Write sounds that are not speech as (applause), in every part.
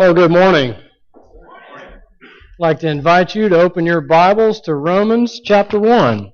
Well, good morning. I'd like to invite you to open your Bibles to Romans chapter 1.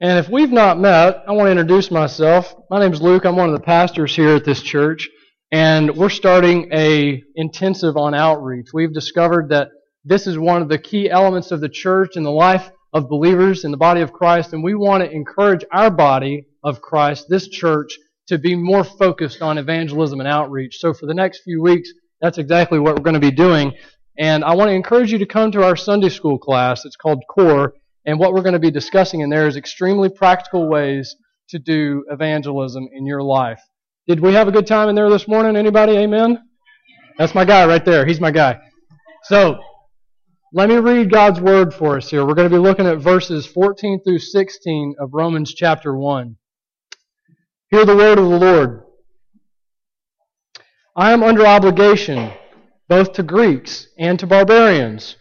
And if we've not met, I want to introduce myself. My name is Luke. I'm one of the pastors here at this church, and we're starting a intensive on outreach. We've discovered that this is one of the key elements of the church and the life of believers in the body of Christ, and we want to encourage our body of Christ, this church, to be more focused on evangelism and outreach. So for the next few weeks, that's exactly what we're going to be doing. And I want to encourage you to come to our Sunday school class. It's called Core. And what we're going to be discussing in there is extremely practical ways to do evangelism in your life. Did we have a good time in there this morning? Anybody? Amen? That's my guy right there. He's my guy. So, let me read God's word for us here. We're going to be looking at verses 14 through 16 of Romans chapter 1. Hear the word of the Lord. I am under obligation both to Greeks and to barbarians,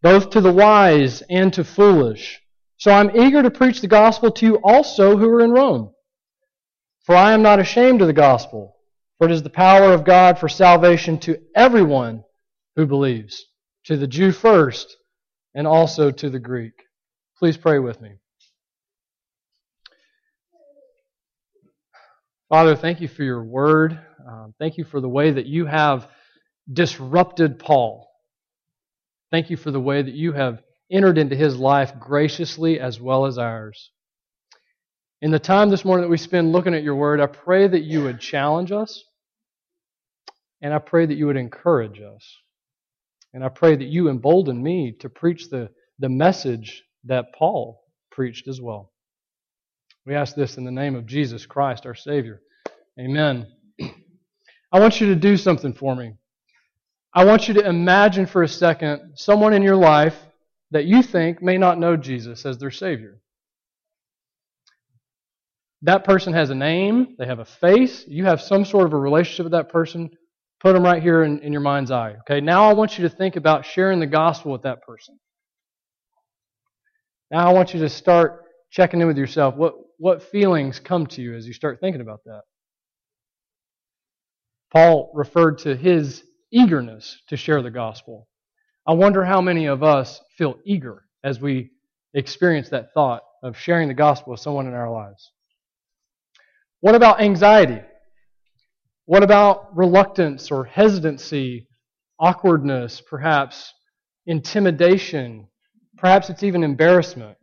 both to the wise and to foolish. So I'm eager to preach the gospel to you also who are in Rome. For I am not ashamed of the gospel, for it is the power of God for salvation to everyone who believes, to the Jew first, and also to the Greek. Please pray with me. Father, thank you for your word. Um, thank you for the way that you have disrupted Paul. Thank you for the way that you have entered into his life graciously as well as ours. In the time this morning that we spend looking at your word, I pray that you would challenge us, and I pray that you would encourage us. And I pray that you embolden me to preach the, the message that Paul preached as well. We ask this in the name of Jesus Christ, our Savior. Amen. (clears throat) I want you to do something for me. I want you to imagine for a second someone in your life that you think may not know Jesus as their Savior. That person has a name, they have a face, you have some sort of a relationship with that person. Put them right here in, in your mind's eye. Okay, now I want you to think about sharing the gospel with that person. Now I want you to start checking in with yourself. What, what feelings come to you as you start thinking about that? Paul referred to his eagerness to share the gospel. I wonder how many of us feel eager as we experience that thought of sharing the gospel with someone in our lives. What about anxiety? What about reluctance or hesitancy, awkwardness, perhaps intimidation? Perhaps it's even embarrassment.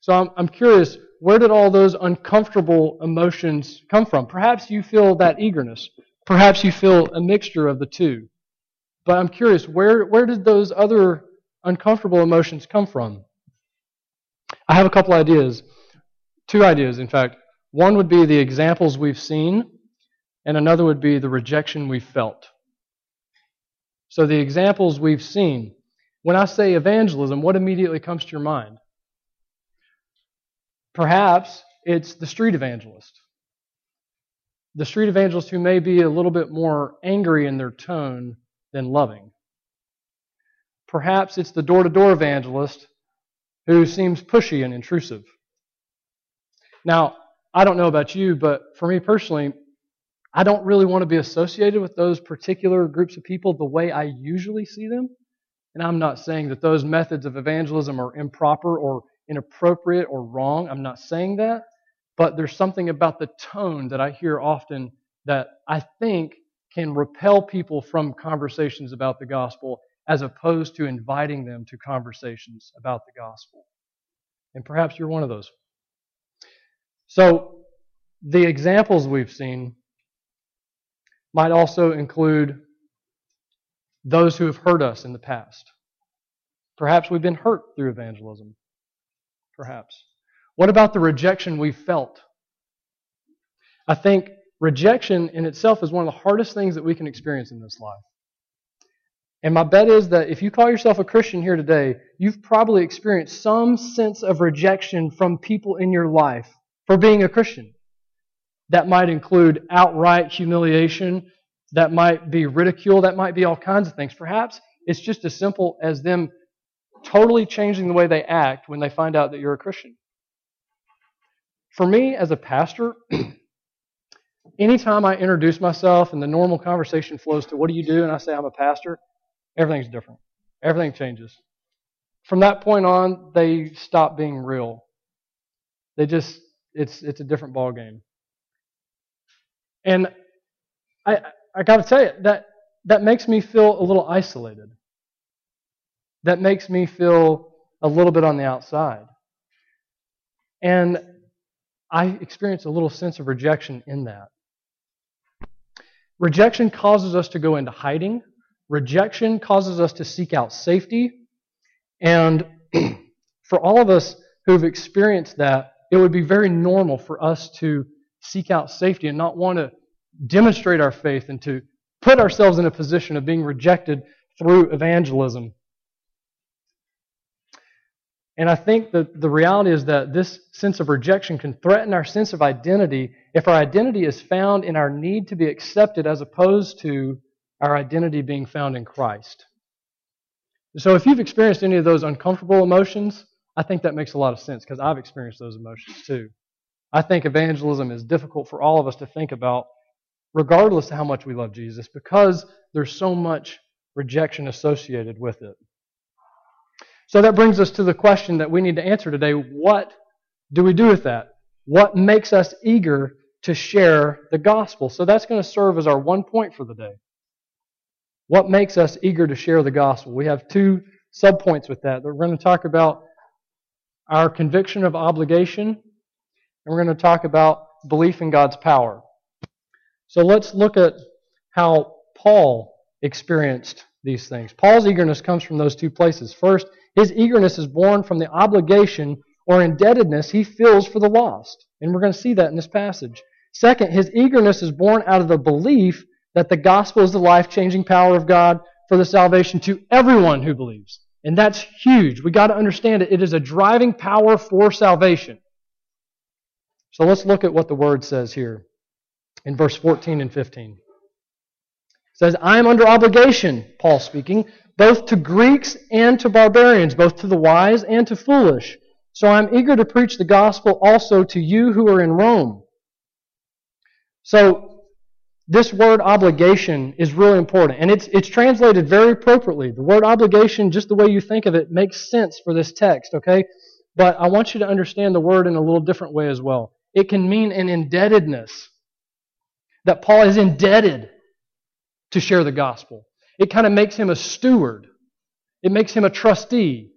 So I'm, I'm curious, where did all those uncomfortable emotions come from? Perhaps you feel that eagerness. Perhaps you feel a mixture of the two. But I'm curious, where, where did those other uncomfortable emotions come from? I have a couple ideas. Two ideas, in fact. One would be the examples we've seen, and another would be the rejection we felt. So, the examples we've seen. When I say evangelism, what immediately comes to your mind? Perhaps it's the street evangelist. The street evangelist who may be a little bit more angry in their tone than loving. Perhaps it's the door to door evangelist who seems pushy and intrusive. Now, I don't know about you, but for me personally, I don't really want to be associated with those particular groups of people the way I usually see them. And I'm not saying that those methods of evangelism are improper or inappropriate or wrong. I'm not saying that. But there's something about the tone that I hear often that I think can repel people from conversations about the gospel as opposed to inviting them to conversations about the gospel. And perhaps you're one of those. So, the examples we've seen might also include those who have hurt us in the past. Perhaps we've been hurt through evangelism perhaps? What about the rejection we felt? I think rejection in itself is one of the hardest things that we can experience in this life. And my bet is that if you call yourself a Christian here today, you've probably experienced some sense of rejection from people in your life for being a Christian. That might include outright humiliation, that might be ridicule, that might be all kinds of things. Perhaps it's just as simple as them totally changing the way they act when they find out that you're a Christian. For me, as a pastor, (clears throat) anytime I introduce myself and the normal conversation flows to what do you do, and I say I'm a pastor, everything's different. Everything changes. From that point on, they stop being real. They just it's it's a different ball game. And I I got to tell you that that makes me feel a little isolated. That makes me feel a little bit on the outside. And I experience a little sense of rejection in that. Rejection causes us to go into hiding. Rejection causes us to seek out safety. And (clears throat) for all of us who've experienced that, it would be very normal for us to seek out safety and not want to demonstrate our faith and to put ourselves in a position of being rejected through evangelism. And I think that the reality is that this sense of rejection can threaten our sense of identity if our identity is found in our need to be accepted as opposed to our identity being found in Christ. So if you've experienced any of those uncomfortable emotions, I think that makes a lot of sense because I've experienced those emotions too. I think evangelism is difficult for all of us to think about, regardless of how much we love Jesus, because there's so much rejection associated with it. So that brings us to the question that we need to answer today. What do we do with that? What makes us eager to share the gospel? So that's going to serve as our one point for the day. What makes us eager to share the gospel? We have two subpoints with that. We're going to talk about our conviction of obligation, and we're going to talk about belief in God's power. So let's look at how Paul experienced these things. Paul's eagerness comes from those two places. First, his eagerness is born from the obligation or indebtedness he feels for the lost. And we're going to see that in this passage. Second, his eagerness is born out of the belief that the gospel is the life changing power of God for the salvation to everyone who believes. And that's huge. We got to understand it. It is a driving power for salvation. So let's look at what the word says here in verse 14 and 15. It says, I am under obligation, Paul speaking, both to Greeks and to barbarians, both to the wise and to foolish. So I'm eager to preach the gospel also to you who are in Rome. So this word obligation is really important. And it's, it's translated very appropriately. The word obligation, just the way you think of it, makes sense for this text, okay? But I want you to understand the word in a little different way as well. It can mean an indebtedness. That Paul is indebted to share the gospel. It kind of makes him a steward. It makes him a trustee.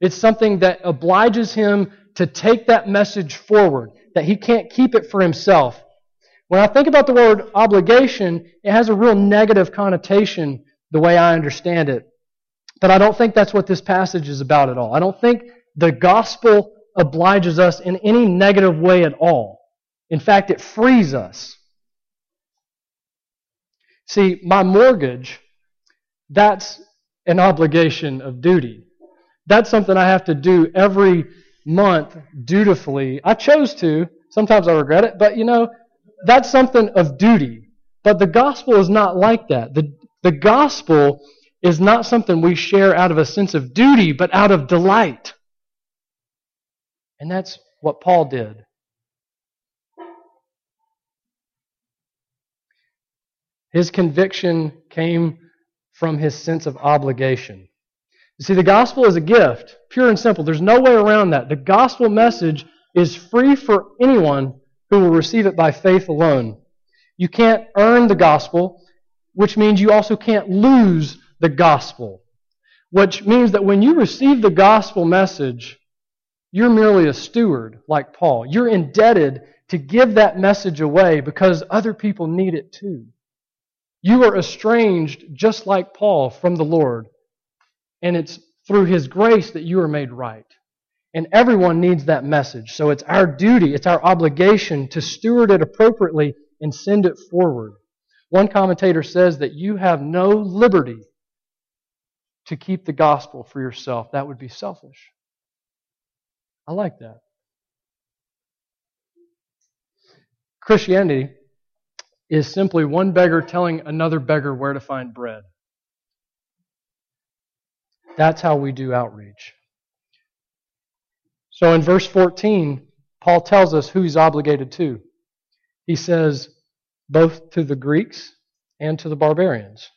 It's something that obliges him to take that message forward, that he can't keep it for himself. When I think about the word obligation, it has a real negative connotation the way I understand it. But I don't think that's what this passage is about at all. I don't think the gospel obliges us in any negative way at all. In fact, it frees us. See, my mortgage, that's an obligation of duty. That's something I have to do every month dutifully. I chose to. Sometimes I regret it, but you know, that's something of duty. But the gospel is not like that. The, the gospel is not something we share out of a sense of duty, but out of delight. And that's what Paul did. His conviction came from his sense of obligation. You see, the gospel is a gift, pure and simple. There's no way around that. The gospel message is free for anyone who will receive it by faith alone. You can't earn the gospel, which means you also can't lose the gospel. Which means that when you receive the gospel message, you're merely a steward, like Paul. You're indebted to give that message away because other people need it too. You are estranged, just like Paul, from the Lord. And it's through His grace that you are made right. And everyone needs that message. So it's our duty, it's our obligation to steward it appropriately and send it forward. One commentator says that you have no liberty to keep the gospel for yourself. That would be selfish. I like that. Christianity is simply one beggar telling another beggar where to find bread. That's how we do outreach. So in verse 14, Paul tells us who he's obligated to. he says both to the Greeks and to the barbarians.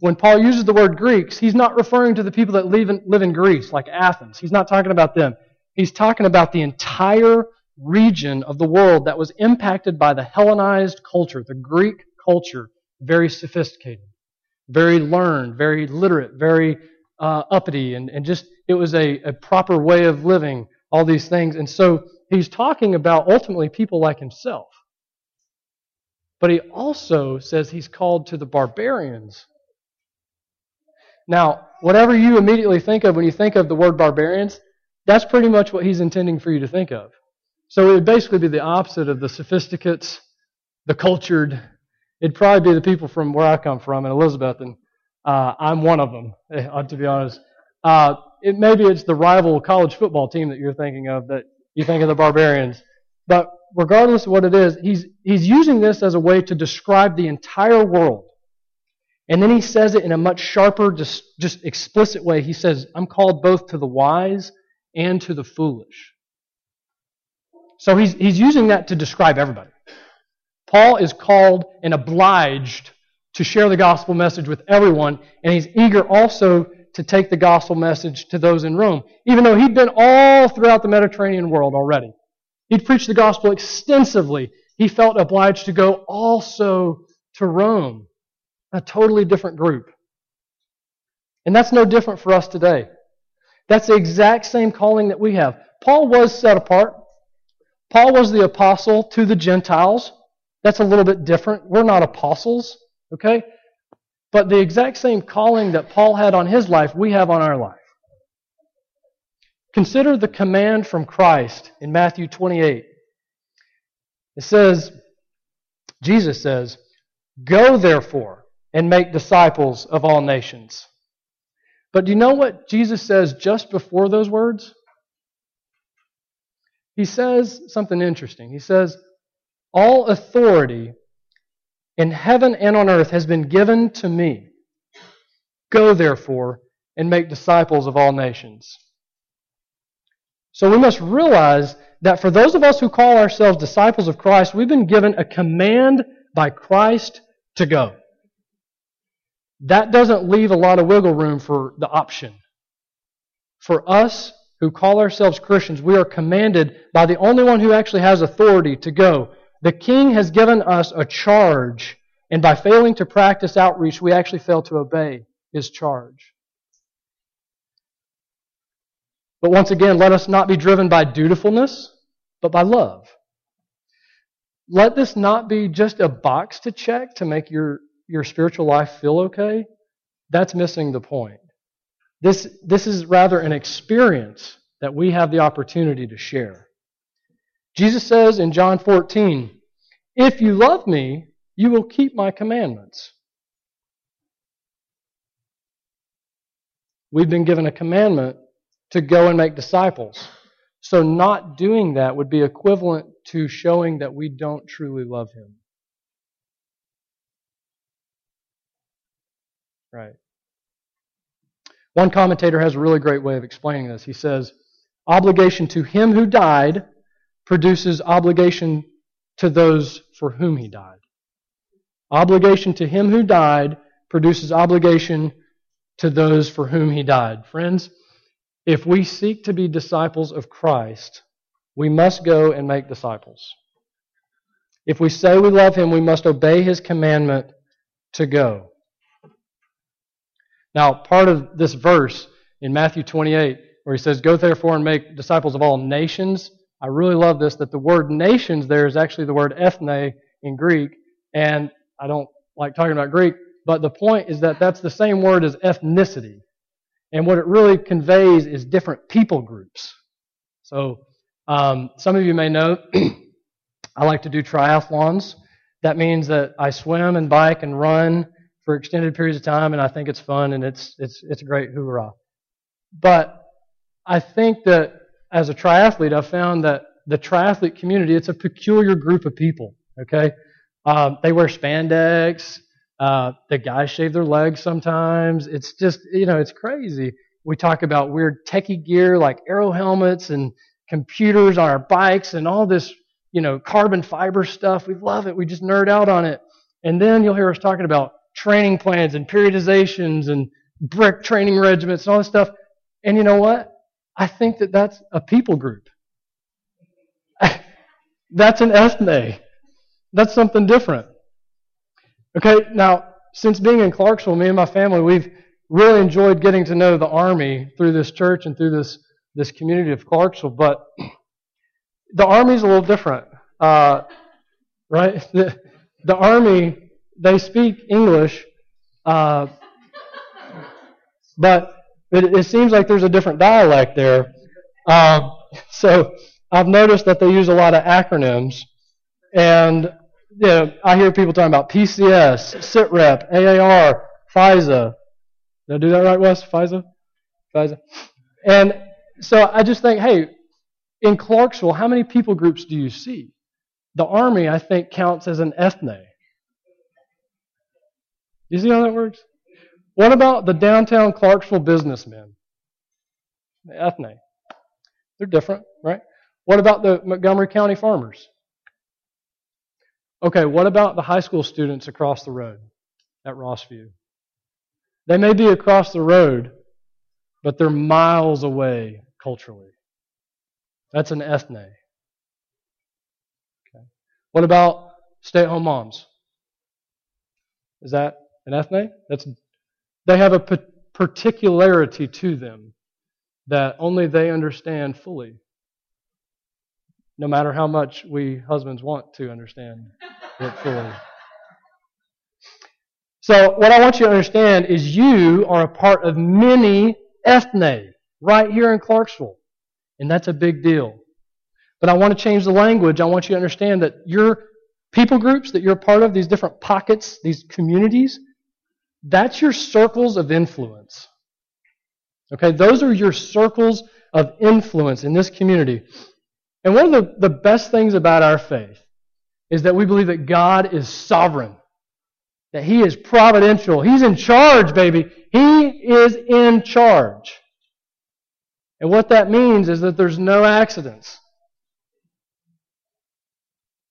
When Paul uses the word Greeks, he's not referring to the people that live in, live in Greece, like Athens. He's not talking about them. He's talking about the entire region of the world that was impacted by the Hellenized culture, the Greek culture, very sophisticated, very learned, very literate, very uh, uppity, and, and just it was a, a proper way of living, all these things. And so he's talking about ultimately people like himself. But he also says he's called to the barbarians. Now, whatever you immediately think of when you think of the word barbarians, that's pretty much what he's intending for you to think of. So it would basically be the opposite of the sophisticates, the cultured. It'd probably be the people from where I come from in Elizabethton. Uh, I'm one of them, eh, to be honest. Uh, it, maybe it's the rival college football team that you're thinking of that you think of the barbarians. But regardless of what it is, he's, he's using this as a way to describe the entire world. And then he says it in a much sharper, just, just explicit way. He says, I'm called both to the wise and to the foolish. So he's, he's using that to describe everybody. Paul is called and obliged to share the gospel message with everyone, and he's eager also to take the gospel message to those in Rome, even though he'd been all throughout the Mediterranean world already. He'd preached the gospel extensively. He felt obliged to go also to Rome, a totally different group. And that's no different for us today. That's the exact same calling that we have. Paul was set apart. Paul was the apostle to the Gentiles. That's a little bit different. We're not apostles, okay? But the exact same calling that Paul had on his life, we have on our life. Consider the command from Christ in Matthew 28. It says, Jesus says, Go therefore and make disciples of all nations. But do you know what Jesus says just before those words? He says something interesting. He says, All authority in heaven and on earth has been given to me. Go therefore and make disciples of all nations. So we must realize that for those of us who call ourselves disciples of Christ, we've been given a command by Christ to go. That doesn't leave a lot of wiggle room for the option. For us who call ourselves Christians, we are commanded by the only one who actually has authority to go. The king has given us a charge, and by failing to practice outreach, we actually fail to obey his charge. But once again, let us not be driven by dutifulness, but by love. Let this not be just a box to check to make your, your spiritual life feel okay. That's missing the point. This, this is rather an experience that we have the opportunity to share. Jesus says in John 14, If you love me, you will keep my commandments. We've been given a commandment to go and make disciples. So not doing that would be equivalent to showing that we don't truly love him. Right. One commentator has a really great way of explaining this. He says, obligation to him who died produces obligation to those for whom he died. Obligation to him who died produces obligation to those for whom he died. Friends, if we seek to be disciples of Christ, we must go and make disciples. If we say we love him, we must obey his commandment to go. Now, part of this verse in Matthew 28, where he says, Go therefore and make disciples of all nations, I really love this, that the word nations there is actually the word ethne in Greek. And I don't like talking about Greek, but the point is that that's the same word as ethnicity. And what it really conveys is different people groups. So, um, some of you may know (clears throat) I like to do triathlons. That means that I swim and bike and run for extended periods of time, and I think it's fun and it's it's it's a great hoorah. But I think that as a triathlete, I've found that the triathlete community it's a peculiar group of people. Okay, um, they wear spandex. Uh, the guys shave their legs sometimes. It's just you know it's crazy. We talk about weird techie gear like aero helmets and computers on our bikes and all this you know, carbon fiber stuff. We love it. We just nerd out on it. And then you'll hear us talking about training plans and periodizations and brick training regiments and all this stuff. And you know what? I think that that's a people group. (laughs) that's an ethne. That's something different. Okay, now, since being in Clarksville, me and my family, we've really enjoyed getting to know the Army through this church and through this, this community of Clarksville, but the Army's a little different. Uh, right? (laughs) The, the Army, they speak English, uh, but it, it, seems like there's a different dialect there. Uh, so I've noticed that they use a lot of acronyms, and you know, I hear people talking about PCS, SITREP, AAR, FISA. Did I do that right, Wes? FISA? FISA. And so I just think, hey, in Clarksville, how many people groups do you see? The Army, I think, counts as an ethne. You see how that works? What about the downtown Clarksville businessmen? The ethne. They're different, right? What about the Montgomery County farmers? Okay, what about the high school students across the road at Rossview? They may be across the road, but they're miles away culturally. That's an ethne. Okay. What about stay at home moms? Is that an ethne? That's, they have a particularity to them that only they understand fully no matter how much we husbands want to understand (laughs) it fully. So, what I want you to understand is you are a part of many ethne right here in Clarksville. And that's a big deal. But I want to change the language. I want you to understand that your people groups that you're a part of, these different pockets, these communities, that's your circles of influence. Okay, those are your circles of influence in this community. And one of the, the best things about our faith is that we believe that God is sovereign, that He is providential. He's in charge, baby. He is in charge. And what that means is that there's no accidents.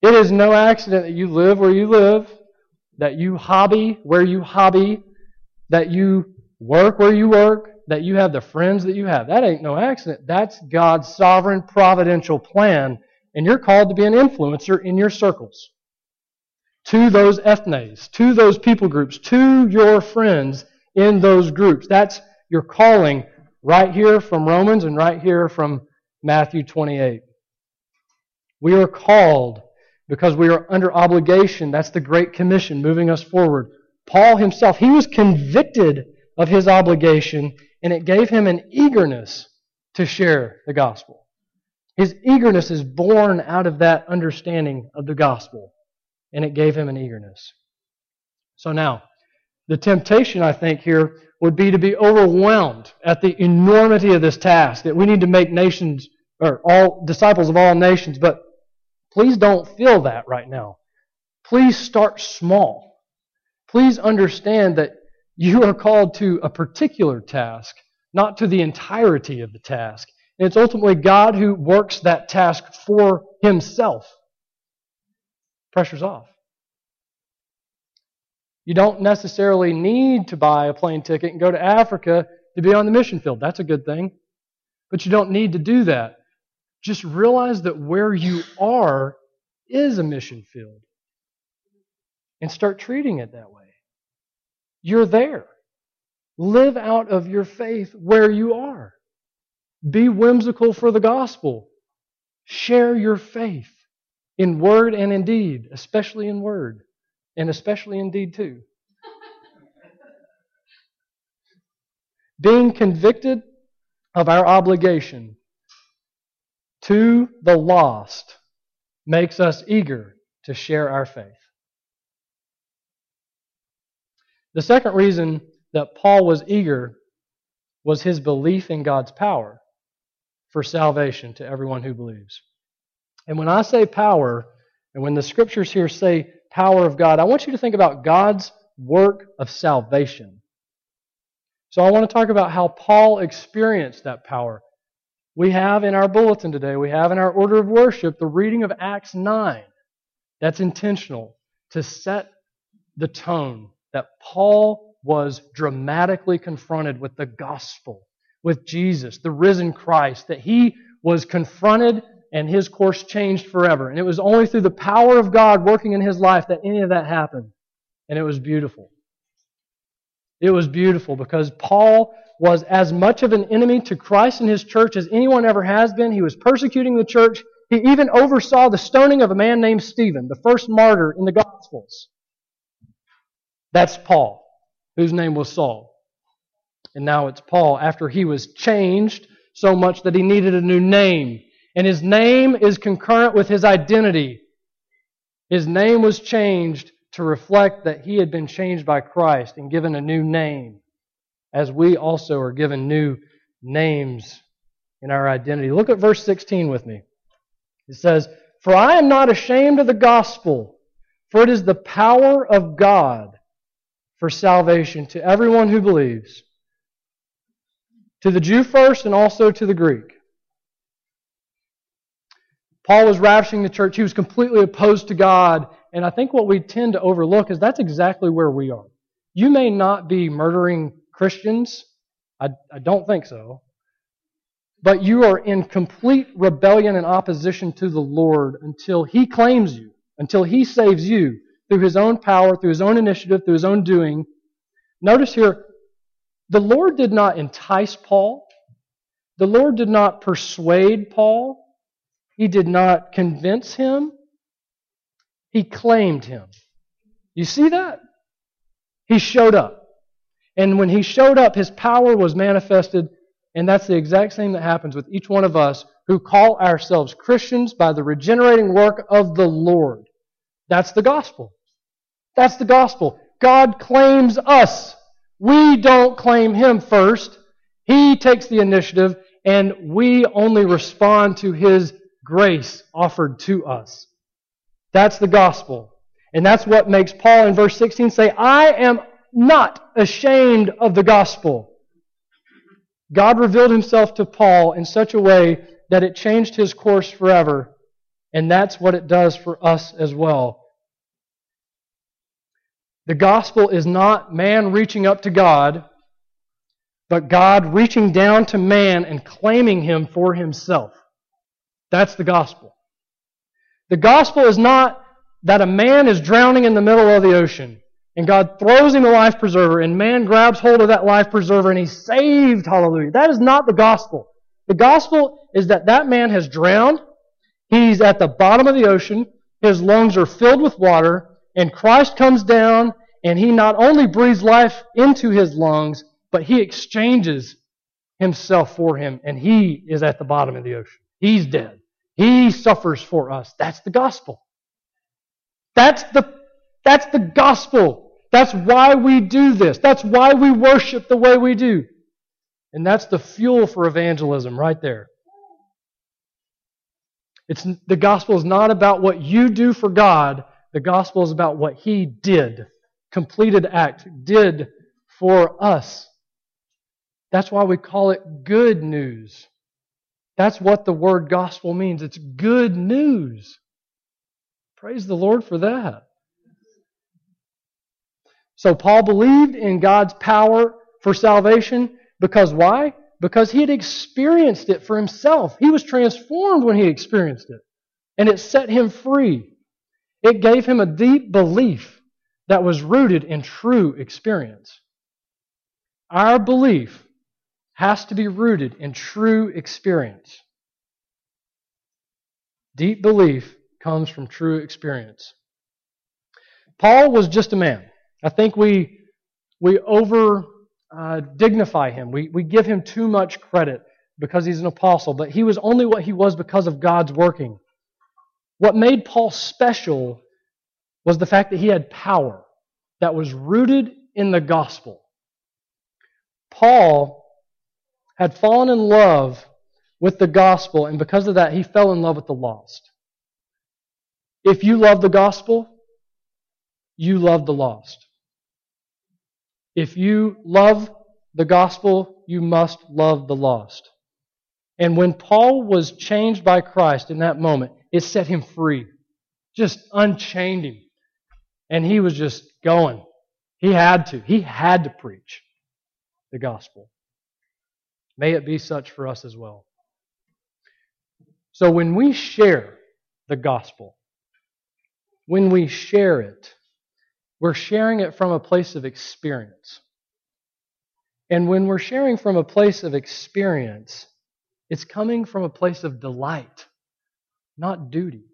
It is no accident that you live where you live, that you hobby where you hobby, that you work where you work, that you have the friends that you have. That ain't no accident. That's God's sovereign providential plan. And you're called to be an influencer in your circles. To those ethnes, to those people groups, to your friends in those groups. That's your calling right here from Romans and right here from Matthew 28. We are called because we are under obligation. That's the Great Commission moving us forward. Paul himself, he was convicted of his obligation and it gave him an eagerness to share the gospel. His eagerness is born out of that understanding of the gospel, and it gave him an eagerness. So now, the temptation, I think, here would be to be overwhelmed at the enormity of this task, that we need to make nations, or all disciples of all nations, but please don't feel that right now. Please start small. Please understand that you are called to a particular task, not to the entirety of the task. And it's ultimately God who works that task for himself. Pressure's off. You don't necessarily need to buy a plane ticket and go to Africa to be on the mission field. That's a good thing. But you don't need to do that. Just realize that where you are is a mission field. And start treating it that way. You're there. Live out of your faith where you are. Be whimsical for the gospel. Share your faith in word and in deed, especially in word, and especially in deed too. Being convicted of our obligation to the lost makes us eager to share our faith. The second reason that Paul was eager was his belief in God's power for salvation to everyone who believes. And when I say power, and when the scriptures here say power of God, I want you to think about God's work of salvation. So I want to talk about how Paul experienced that power. We have in our bulletin today, we have in our order of worship the reading of Acts 9. That's intentional to set the tone that Paul was dramatically confronted with the gospel, with Jesus, the risen Christ, that he was confronted and his course changed forever. And it was only through the power of God working in his life that any of that happened. And it was beautiful. It was beautiful because Paul was as much of an enemy to Christ and his church as anyone ever has been. He was persecuting the church. He even oversaw the stoning of a man named Stephen, the first martyr in the Gospels. That's Paul, whose name was Saul. And now it's Paul after he was changed so much that he needed a new name. And his name is concurrent with his identity. His name was changed to reflect that he had been changed by Christ and given a new name, as we also are given new names in our identity. Look at verse 16 with me. It says, For I am not ashamed of the gospel, for it is the power of God for salvation to everyone who believes, to the Jew first and also to the Greek. Paul was ravishing the church. He was completely opposed to God and I think what we tend to overlook is that's exactly where we are. You may not be murdering Christians. I, I don't think so. But you are in complete rebellion and opposition to the Lord until He claims you, until He saves you through His own power, through His own initiative, through His own doing. Notice here, the Lord did not entice Paul. The Lord did not persuade Paul. He did not convince him. He claimed him. You see that? He showed up. And when he showed up, his power was manifested. And that's the exact same that happens with each one of us who call ourselves Christians by the regenerating work of the Lord. That's the gospel. That's the gospel. God claims us. We don't claim him first. He takes the initiative, and we only respond to his grace offered to us. That's the gospel. And that's what makes Paul in verse 16 say, I am not ashamed of the gospel. God revealed himself to Paul in such a way that it changed his course forever. And that's what it does for us as well. The gospel is not man reaching up to God, but God reaching down to man and claiming him for himself. That's the gospel. The gospel is not that a man is drowning in the middle of the ocean and God throws him a life preserver and man grabs hold of that life preserver and he's saved. Hallelujah. That is not the gospel. The gospel is that that man has drowned. He's at the bottom of the ocean. His lungs are filled with water and Christ comes down and he not only breathes life into his lungs, but he exchanges himself for him and he is at the bottom of the ocean. He's dead. He suffers for us. That's the gospel. That's the, that's the gospel. That's why we do this. That's why we worship the way we do. And that's the fuel for evangelism right there. It's, the gospel is not about what you do for God. The gospel is about what He did. Completed act. Did for us. That's why we call it good news. That's what the word gospel means. It's good news. Praise the Lord for that. So Paul believed in God's power for salvation because why? Because he had experienced it for himself. He was transformed when he experienced it. And it set him free. It gave him a deep belief that was rooted in true experience. Our belief has to be rooted in true experience. Deep belief comes from true experience. Paul was just a man. I think we, we over uh, dignify him. We, we give him too much credit because he's an apostle, but he was only what he was because of God's working. What made Paul special was the fact that he had power that was rooted in the gospel. Paul had fallen in love with the gospel, and because of that, he fell in love with the lost. If you love the gospel, you love the lost. If you love the gospel, you must love the lost. And when Paul was changed by Christ in that moment, it set him free. Just unchained him. And he was just going. He had to. He had to preach the gospel. May it be such for us as well. So when we share the gospel, when we share it, we're sharing it from a place of experience. And when we're sharing from a place of experience, it's coming from a place of delight, not duty.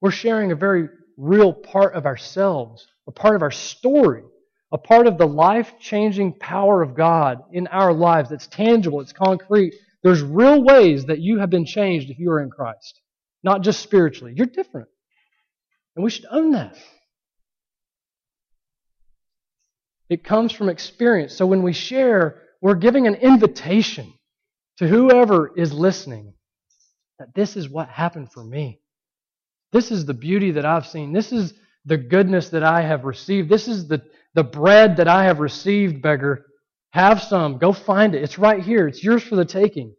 We're sharing a very real part of ourselves, a part of our story, a part of the life changing power of God in our lives that's tangible, it's concrete. There's real ways that you have been changed if you are in Christ, not just spiritually. You're different. And we should own that. It comes from experience. So when we share, we're giving an invitation to whoever is listening that this is what happened for me. This is the beauty that I've seen. This is the goodness that I have received. This is the, the bread that I have received, beggar. Have some. Go find it. It's right here. It's yours for the taking.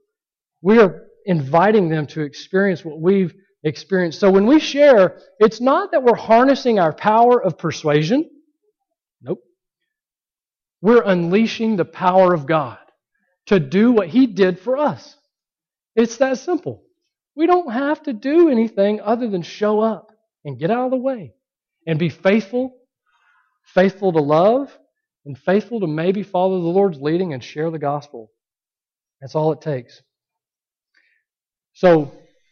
We are inviting them to experience what we've experienced. So when we share, it's not that we're harnessing our power of persuasion. Nope. We're unleashing the power of God to do what He did for us. It's that simple. We don't have to do anything other than show up and get out of the way and be faithful, faithful to love, and faithful to maybe follow the Lord's leading and share the gospel. That's all it takes. So,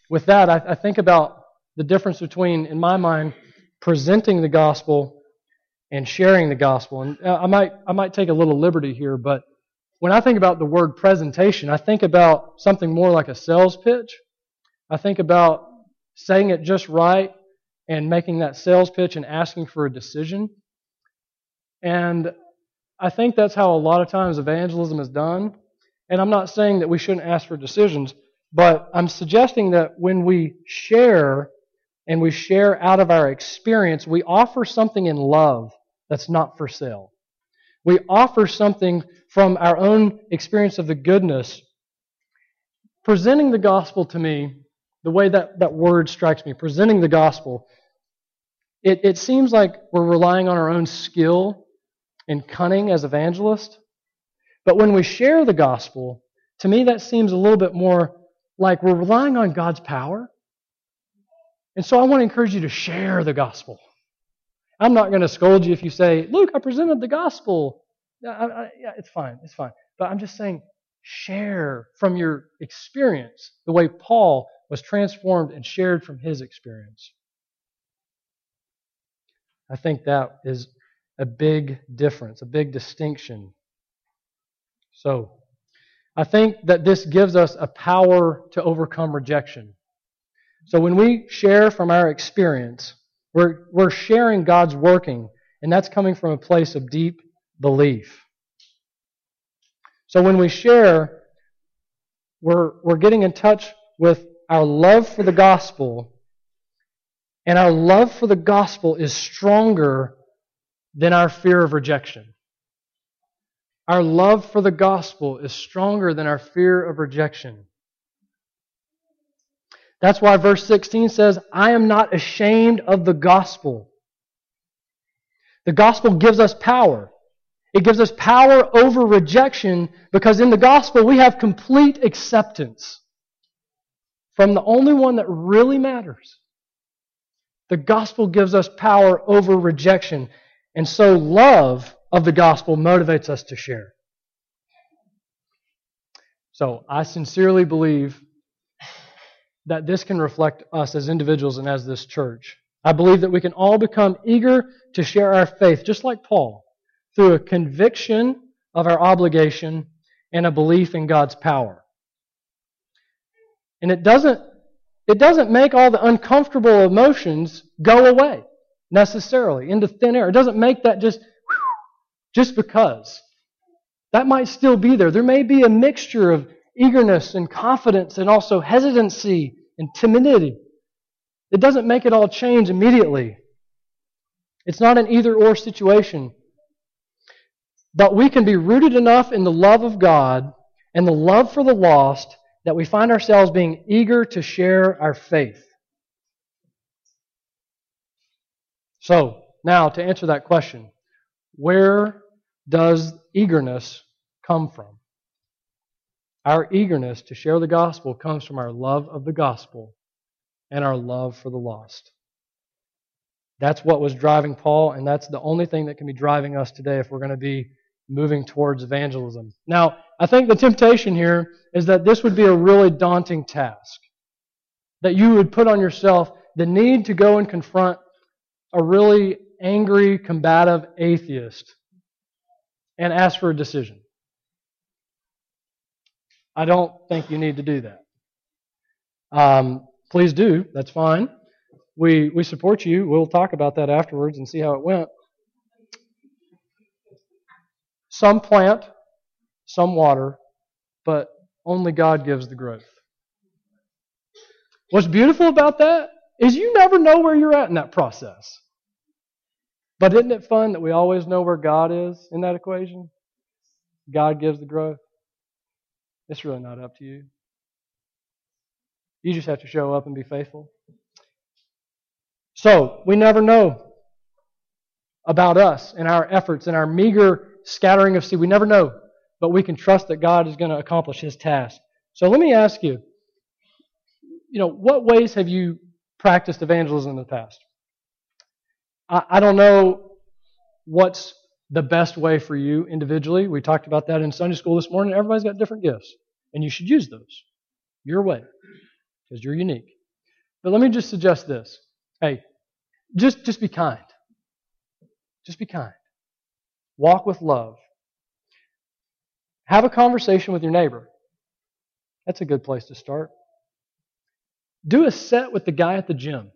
with that, I, I think about the difference between, in my mind, presenting the gospel and sharing the gospel. And uh, I might, I might take a little liberty here, but when I think about the word presentation, I think about something more like a sales pitch. I think about saying it just right and making that sales pitch and asking for a decision. And I think that's how a lot of times evangelism is done. And I'm not saying that we shouldn't ask for decisions, but I'm suggesting that when we share and we share out of our experience, we offer something in love that's not for sale. We offer something from our own experience of the goodness. Presenting the gospel to me, the way that, that word strikes me, presenting the gospel, it, it seems like we're relying on our own skill and cunning as evangelists. But when we share the gospel, to me that seems a little bit more like we're relying on God's power. And so I want to encourage you to share the gospel. I'm not going to scold you if you say, Luke, I presented the gospel. I, I, yeah, it's fine. It's fine. But I'm just saying, share from your experience the way Paul was transformed and shared from his experience. I think that is a big difference, a big distinction. So, I think that this gives us a power to overcome rejection. So when we share from our experience, we're, we're sharing God's working, and that's coming from a place of deep belief. So when we share, we're, we're getting in touch with our love for the gospel, and our love for the gospel is stronger than our fear of rejection. Our love for the gospel is stronger than our fear of rejection. That's why verse 16 says, I am not ashamed of the gospel. The gospel gives us power. It gives us power over rejection because in the gospel we have complete acceptance from the only one that really matters. The gospel gives us power over rejection. And so love of the gospel motivates us to share. So I sincerely believe that this can reflect us as individuals and as this church. I believe that we can all become eager to share our faith, just like Paul, through a conviction of our obligation and a belief in God's power. And it doesn't, it doesn't make all the uncomfortable emotions go away necessarily into thin air. It doesn't make that just, just because. That might still be there. There may be a mixture of eagerness and confidence and also hesitancy and timidity. It doesn't make it all change immediately. It's not an either or situation. But we can be rooted enough in the love of God and the love for the lost that we find ourselves being eager to share our faith. So, now to answer that question, where does eagerness come from? Our eagerness to share the gospel comes from our love of the gospel and our love for the lost. That's what was driving Paul, and that's the only thing that can be driving us today if we're going to be moving towards evangelism. Now, I think the temptation here is that this would be a really daunting task. That you would put on yourself the need to go and confront a really angry, combative atheist and ask for a decision. I don't think you need to do that. Um, please do. That's fine. We we support you. We'll talk about that afterwards and see how it went. Some plant, some water, but only God gives the growth. What's beautiful about that is you never know where you're at in that process. But isn't it fun that we always know where God is in that equation? God gives the growth. It's really not up to you. You just have to show up and be faithful. So, we never know about us and our efforts and our meager scattering of seed. We never know, but we can trust that God is going to accomplish His task. So, let me ask you, you know, what ways have you practiced evangelism in the past? I, I don't know what's the best way for you individually. We talked about that in Sunday school this morning. Everybody's got different gifts, and you should use those your way because you're unique. But let me just suggest this. Hey, just, just be kind. Just be kind. Walk with love. Have a conversation with your neighbor. That's a good place to start. Do a set with the guy at the gym.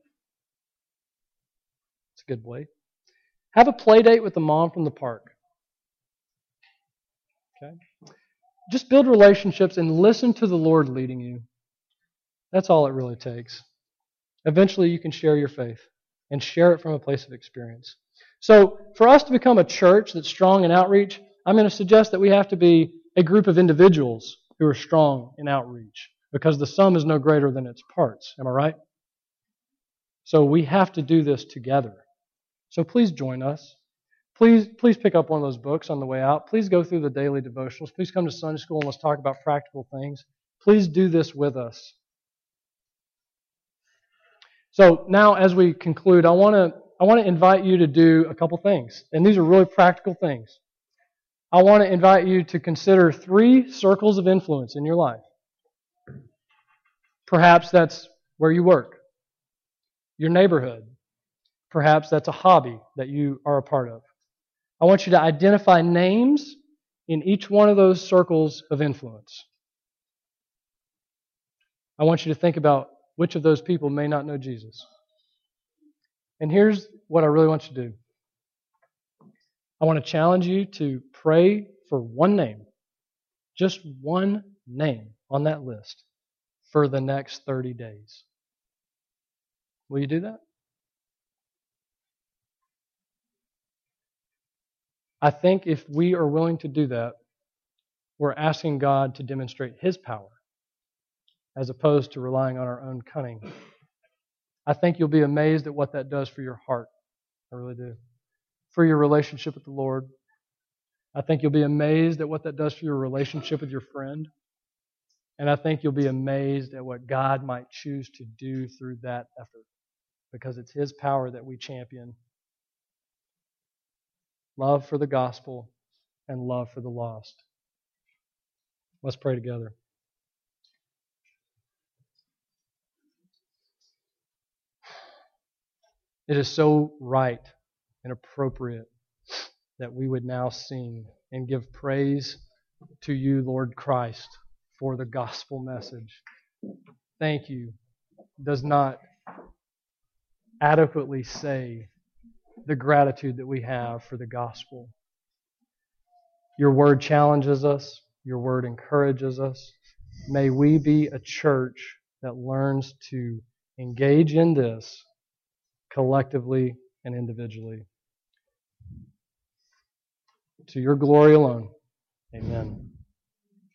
Good way. Have a play date with the mom from the park. Okay? Just build relationships and listen to the Lord leading you. That's all it really takes. Eventually, you can share your faith and share it from a place of experience. So, for us to become a church that's strong in outreach, I'm going to suggest that we have to be a group of individuals who are strong in outreach because the sum is no greater than its parts. Am I right? So, we have to do this together. So, please join us. Please, please pick up one of those books on the way out. Please go through the daily devotionals. Please come to Sunday school and let's talk about practical things. Please do this with us. So now, as we conclude, I want to I want to invite you to do a couple things, and these are really practical things. I want to invite you to consider three circles of influence in your life. Perhaps that's where you work, your neighborhood. Perhaps that's a hobby that you are a part of. I want you to identify names in each one of those circles of influence. I want you to think about which of those people may not know Jesus? And here's what I really want you to do I want to challenge you to pray for one name, just one name on that list for the next 30 days. Will you do that? I think if we are willing to do that, we're asking God to demonstrate His power as opposed to relying on our own cunning. I think you'll be amazed at what that does for your heart. I really do. For your relationship with the Lord. I think you'll be amazed at what that does for your relationship with your friend. And I think you'll be amazed at what God might choose to do through that effort because it's His power that we champion. Love for the gospel and love for the lost. Let's pray together. It is so right and appropriate that we would now sing and give praise to you, Lord Christ, for the gospel message. Thank you does not adequately say the gratitude that we have for the gospel. Your word challenges us, your word encourages us. May we be a church that learns to engage in this collectively and individually. To your glory alone. Amen.